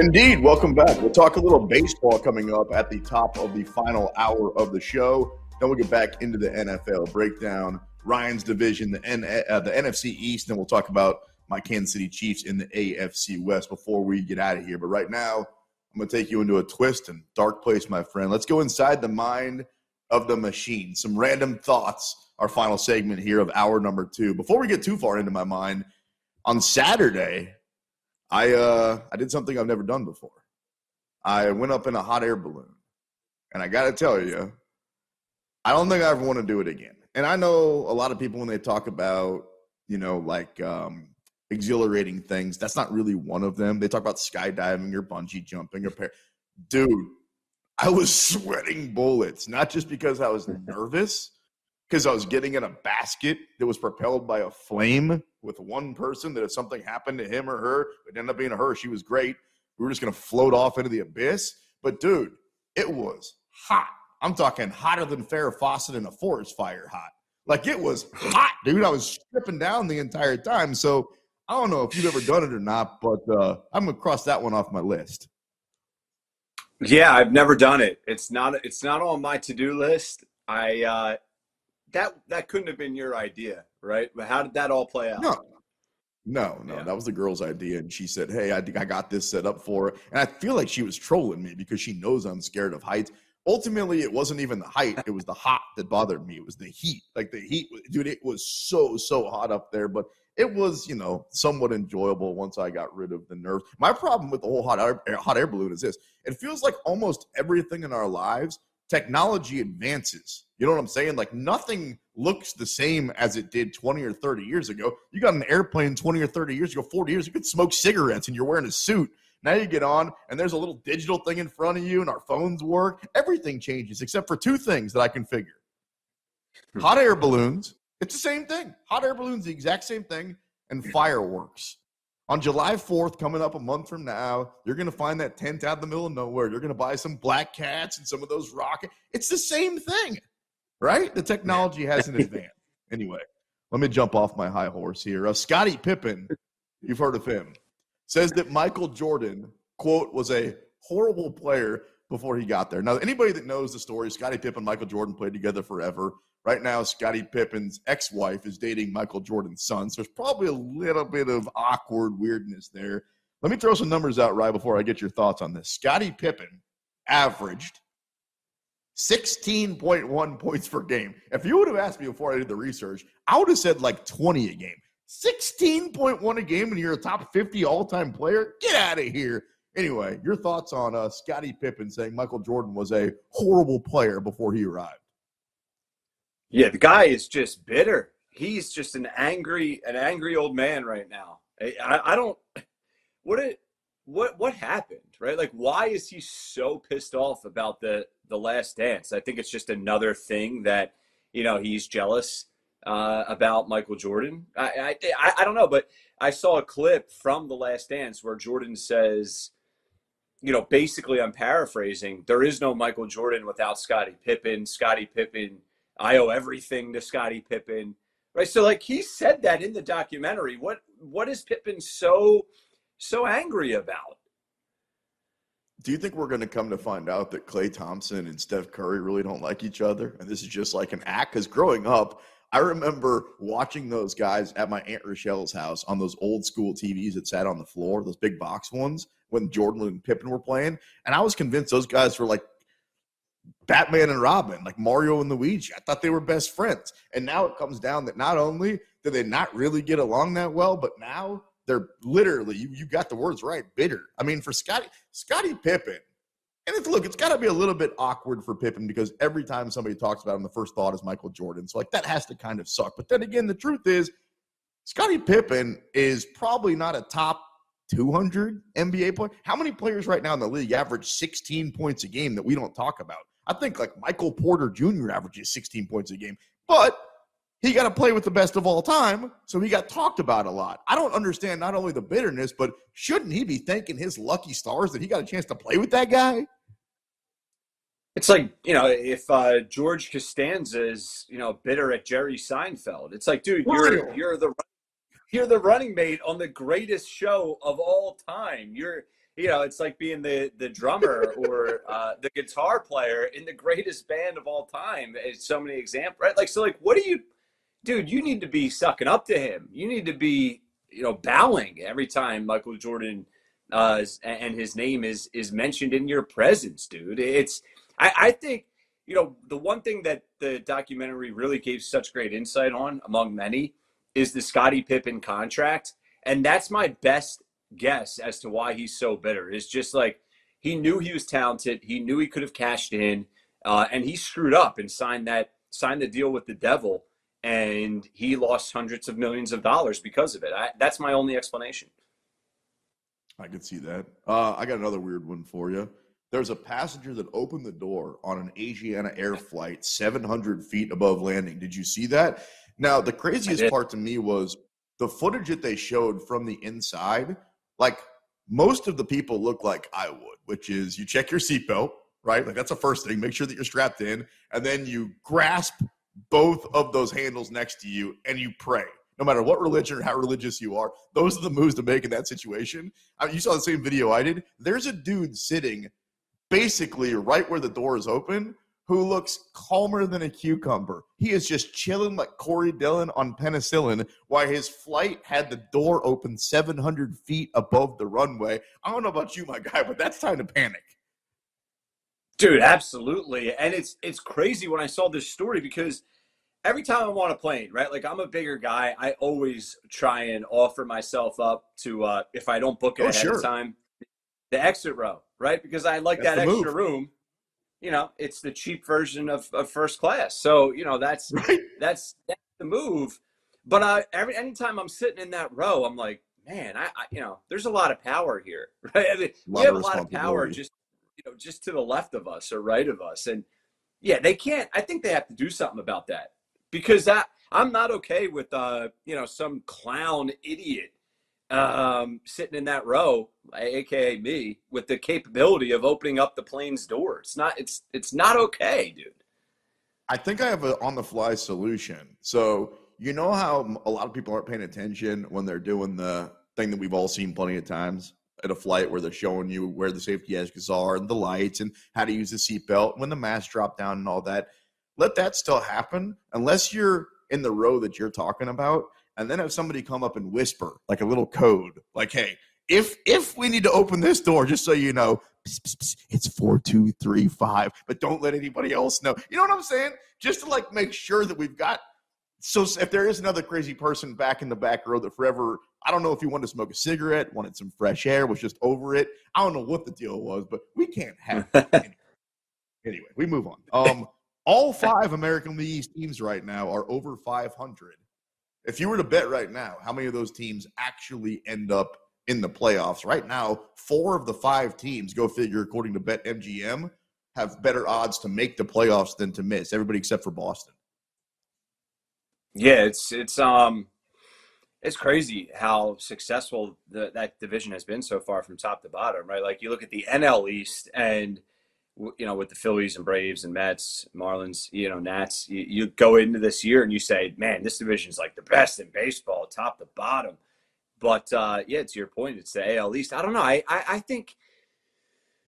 Indeed. Welcome back. We'll talk a little baseball coming up at the top of the final hour of the show. Then we'll get back into the NFL breakdown, Ryan's division, the, N- uh, the NFC East, and we'll talk about my Kansas City Chiefs in the AFC West before we get out of here. But right now, I'm going to take you into a twist and dark place, my friend. Let's go inside the mind of the machine. Some random thoughts, our final segment here of hour number two. Before we get too far into my mind, on Saturday, I uh, I did something I've never done before. I went up in a hot air balloon, and I got to tell you, I don't think I ever want to do it again. And I know a lot of people when they talk about you know like um, exhilarating things, that's not really one of them. They talk about skydiving or bungee jumping or par- dude. I was sweating bullets, not just because I was nervous, because I was getting in a basket that was propelled by a flame with one person that if something happened to him or her, it ended up being her. She was great. We were just going to float off into the abyss. But dude, it was hot. I'm talking hotter than Farrah Fawcett in a forest fire hot. Like it was hot, dude. I was stripping down the entire time. So I don't know if you've ever done it or not, but uh, I'm gonna cross that one off my list. Yeah, I've never done it. It's not. It's not on my to-do list. I uh, that that couldn't have been your idea, right? But how did that all play out? No, no, no. Yeah. That was the girl's idea, and she said, "Hey, I think I got this set up for her." And I feel like she was trolling me because she knows I'm scared of heights. Ultimately, it wasn't even the height; it was the hot that bothered me. It was the heat. Like the heat, dude. It was so so hot up there, but it was, you know, somewhat enjoyable once I got rid of the nerves. My problem with the whole hot air, hot air balloon is this: it feels like almost everything in our lives, technology advances. You know what I'm saying? Like nothing looks the same as it did 20 or 30 years ago. You got an airplane 20 or 30 years ago, 40 years, ago, you could smoke cigarettes and you're wearing a suit. Now you get on and there's a little digital thing in front of you and our phones work. Everything changes except for two things that I can figure. Hmm. Hot air balloons, it's the same thing. Hot air balloons, the exact same thing, and fireworks. On July 4th, coming up a month from now, you're going to find that tent out in the middle of nowhere. You're going to buy some black cats and some of those rockets. It's the same thing, right? The technology hasn't advanced. Anyway, let me jump off my high horse here. Uh, Scottie Pippen, you've heard of him, says that Michael Jordan, quote, was a horrible player before he got there. Now, anybody that knows the story, Scottie Pippen and Michael Jordan played together forever. Right now, Scottie Pippen's ex wife is dating Michael Jordan's son. So there's probably a little bit of awkward weirdness there. Let me throw some numbers out right before I get your thoughts on this. Scottie Pippen averaged 16.1 points per game. If you would have asked me before I did the research, I would have said like 20 a game. 16.1 a game and you're a top 50 all time player? Get out of here. Anyway, your thoughts on uh, Scottie Pippen saying Michael Jordan was a horrible player before he arrived? Yeah, the guy is just bitter. He's just an angry, an angry old man right now. I, I don't. What it? What what happened? Right? Like, why is he so pissed off about the the Last Dance? I think it's just another thing that you know he's jealous uh, about Michael Jordan. I, I, I don't know, but I saw a clip from The Last Dance where Jordan says, you know, basically, I'm paraphrasing. There is no Michael Jordan without Scottie Pippen. Scottie Pippen, I owe everything to Scottie Pippen. Right. So, like he said that in the documentary. What what is Pippen so so angry about? Do you think we're going to come to find out that Klay Thompson and Steph Curry really don't like each other, and this is just like an act? Because growing up, I remember watching those guys at my Aunt Rochelle's house on those old school TVs that sat on the floor, those big box ones, when Jordan and Pippen were playing. And I was convinced those guys were like Batman and Robin, like Mario and Luigi. I thought they were best friends. And now it comes down that not only do they not really get along that well, but now they're literally, you, you got the words right, bitter. I mean, for Scottie, Scottie Pippen, and it's look, it's got to be a little bit awkward for Pippen because every time somebody talks about him, the first thought is Michael Jordan. So like that has to kind of suck. But then again, the truth is, Scottie Pippen is probably not a top 200 NBA player. How many players right now in the league average 16 points a game that we don't talk about? I think like Michael Porter Jr. averages 16 points a game, but he got to play with the best of all time, so he got talked about a lot. I don't understand not only the bitterness, but shouldn't he be thanking his lucky stars that he got a chance to play with that guy? It's like you know, if uh, George Costanza is you know bitter at Jerry Seinfeld, it's like, dude, you're you're the you're the running mate on the greatest show of all time. You're you know, it's like being the the drummer or uh, the guitar player in the greatest band of all time. It's so many examples, right? Like, so, like, what do you, dude? You need to be sucking up to him. You need to be, you know, bowing every time Michael Jordan uh, and his name is is mentioned in your presence, dude. It's I, I think you know the one thing that the documentary really gave such great insight on, among many, is the Scottie Pippen contract, and that's my best guess as to why he's so bitter. Is just like he knew he was talented, he knew he could have cashed in, uh, and he screwed up and signed that signed the deal with the devil, and he lost hundreds of millions of dollars because of it. I, that's my only explanation. I could see that. Uh, I got another weird one for you. There's a passenger that opened the door on an Asiana Air flight 700 feet above landing. Did you see that? Now, the craziest part to me was the footage that they showed from the inside. Like, most of the people look like I would, which is you check your seatbelt, right? Like, that's the first thing. Make sure that you're strapped in. And then you grasp both of those handles next to you and you pray no matter what religion or how religious you are. Those are the moves to make in that situation. I mean, you saw the same video I did. There's a dude sitting basically right where the door is open who looks calmer than a cucumber. He is just chilling like Corey Dillon on penicillin while his flight had the door open 700 feet above the runway. I don't know about you, my guy, but that's time to panic. Dude, absolutely. And it's it's crazy when I saw this story because every time I'm on a plane, right? Like I'm a bigger guy, I always try and offer myself up to uh if I don't book it oh, ahead sure. of time, the exit row right? Because I like that's that extra move. room. You know, it's the cheap version of, of first class. So, you know, that's right. that's that's the move. But uh, every anytime I'm sitting in that row, I'm like, man, I, I you know, there's a lot of power here, right? I mean, we have a lot of power just you know just to the left of us or right of us, and yeah, they can't. I think they have to do something about that because that I'm not okay with uh you know some clown idiot um, sitting in that row, aka me, with the capability of opening up the plane's door. It's not. It's it's not okay, dude. I think I have an on the fly solution. So you know how a lot of people aren't paying attention when they're doing the thing that we've all seen plenty of times at a flight where they're showing you where the safety edges are and the lights and how to use the seatbelt when the mask drop down and all that. Let that still happen unless you're in the row that you're talking about and then have somebody come up and whisper like a little code, like, "Hey, if if we need to open this door, just so you know, pss, pss, pss, it's four two three five, but don't let anybody else know." You know what I'm saying? Just to like make sure that we've got. So if there is another crazy person back in the back row that forever, I don't know if he wanted to smoke a cigarette, wanted some fresh air, was just over it. I don't know what the deal was, but we can't have. anyway. anyway, we move on. Um, all five American League East teams right now are over 500 if you were to bet right now, how many of those teams actually end up in the playoffs? Right now, four of the five teams, go figure, according to BetMGM have better odds to make the playoffs than to miss. Everybody except for Boston. Yeah, it's it's um it's crazy how successful the, that division has been so far from top to bottom, right? Like you look at the NL East and you know with the Phillies and Braves and Mets, Marlins, you know Nats, you, you go into this year and you say, man, this division is like the best in baseball, top to bottom. But uh, yeah, to your point, it's the AL East. I don't know. I I, I think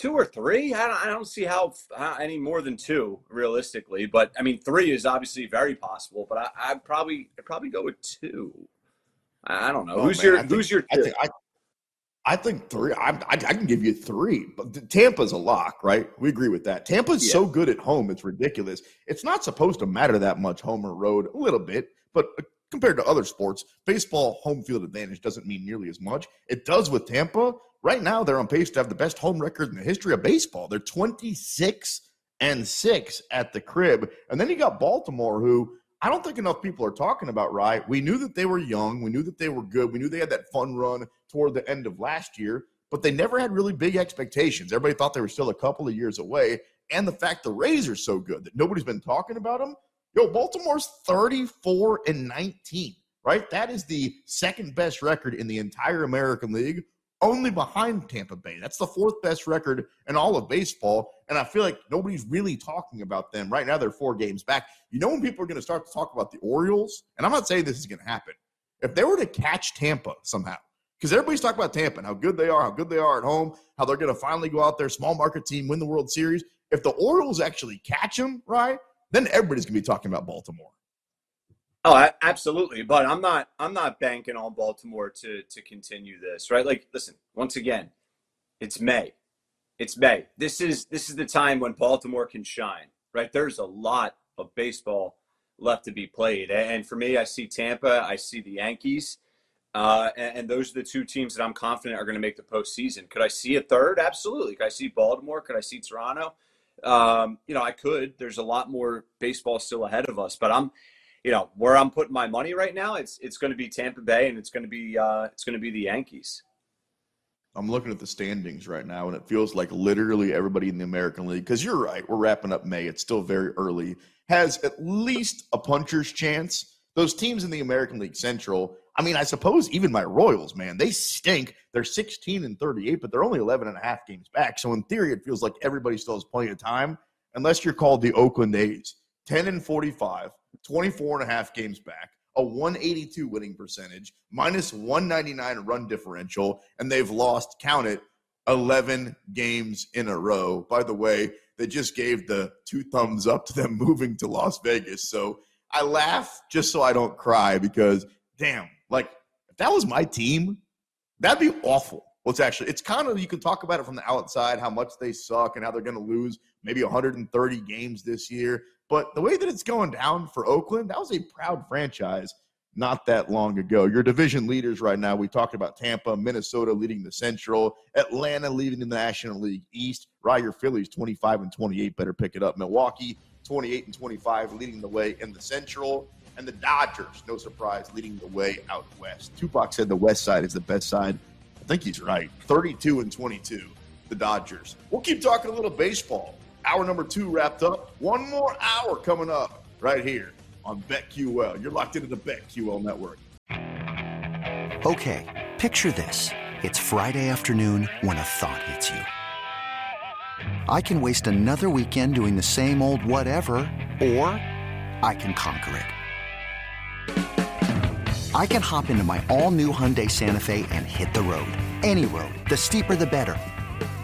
Two or three. I don't, I don't see how, how, any more than two realistically. But I mean, three is obviously very possible. But I, I'd probably I'd probably go with two. I don't know. Oh, who's man, your think, Who's your? I think, I, I think three. I, I, I, can give you three. But Tampa's a lock, right? We agree with that. Tampa's yeah. so good at home; it's ridiculous. It's not supposed to matter that much home or road. A little bit, but uh, compared to other sports, baseball home field advantage doesn't mean nearly as much. It does with Tampa. Right now, they're on pace to have the best home record in the history of baseball. They're 26 and 6 at the crib. And then you got Baltimore, who I don't think enough people are talking about, right? We knew that they were young. We knew that they were good. We knew they had that fun run toward the end of last year, but they never had really big expectations. Everybody thought they were still a couple of years away. And the fact the Rays are so good that nobody's been talking about them Yo, Baltimore's 34 and 19, right? That is the second best record in the entire American League, only behind Tampa Bay. That's the fourth best record in all of baseball. And I feel like nobody's really talking about them. Right now, they're four games back. You know, when people are going to start to talk about the Orioles, and I'm not saying this is going to happen, if they were to catch Tampa somehow, because everybody's talking about Tampa and how good they are, how good they are at home, how they're going to finally go out there, small market team, win the World Series. If the Orioles actually catch them, right, then everybody's gonna be talking about Baltimore. Oh, absolutely. But I'm not. I'm not banking on Baltimore to to continue this, right? Like, listen. Once again, it's May. It's May. This is this is the time when Baltimore can shine, right? There's a lot of baseball left to be played. And for me, I see Tampa, I see the Yankees. Uh, and, and, those are the two teams that I'm confident are going to make the postseason. Could I see a third? Absolutely. Could I see Baltimore? Could I see Toronto? Um, you know, I could. There's a lot more baseball still ahead of us, but I'm, you know, where I'm putting my money right now, it's it's going to be Tampa Bay and it's going to be uh, it's going to be the Yankees. I'm looking at the standings right now, and it feels like literally everybody in the American League. Because you're right, we're wrapping up May. It's still very early. Has at least a puncher's chance. Those teams in the American League Central. I mean, I suppose even my Royals, man, they stink. They're 16 and 38, but they're only 11 and a half games back. So in theory, it feels like everybody still has plenty of time, unless you're called the Oakland A's. 10 and 45, 24 and a half games back, a 182 winning percentage, minus 199 run differential, and they've lost, count it, 11 games in a row. By the way, they just gave the two thumbs up to them moving to Las Vegas. So I laugh just so I don't cry because, damn, like if that was my team, that'd be awful. Well, it's actually, it's kind of, you can talk about it from the outside, how much they suck and how they're going to lose maybe 130 games this year. But the way that it's going down for Oakland, that was a proud franchise not that long ago. Your division leaders right now, we talked about Tampa, Minnesota leading the Central, Atlanta leading the National League East. Ryder Phillies 25 and 28, better pick it up. Milwaukee 28 and 25 leading the way in the Central. And the Dodgers, no surprise, leading the way out west. Tupac said the west side is the best side. I think he's right. 32 and 22, the Dodgers. We'll keep talking a little baseball. Hour number two wrapped up. One more hour coming up right here on BetQL. You're locked into the BetQL network. Okay, picture this. It's Friday afternoon when a thought hits you. I can waste another weekend doing the same old whatever, or I can conquer it. I can hop into my all new Hyundai Santa Fe and hit the road. Any road. The steeper, the better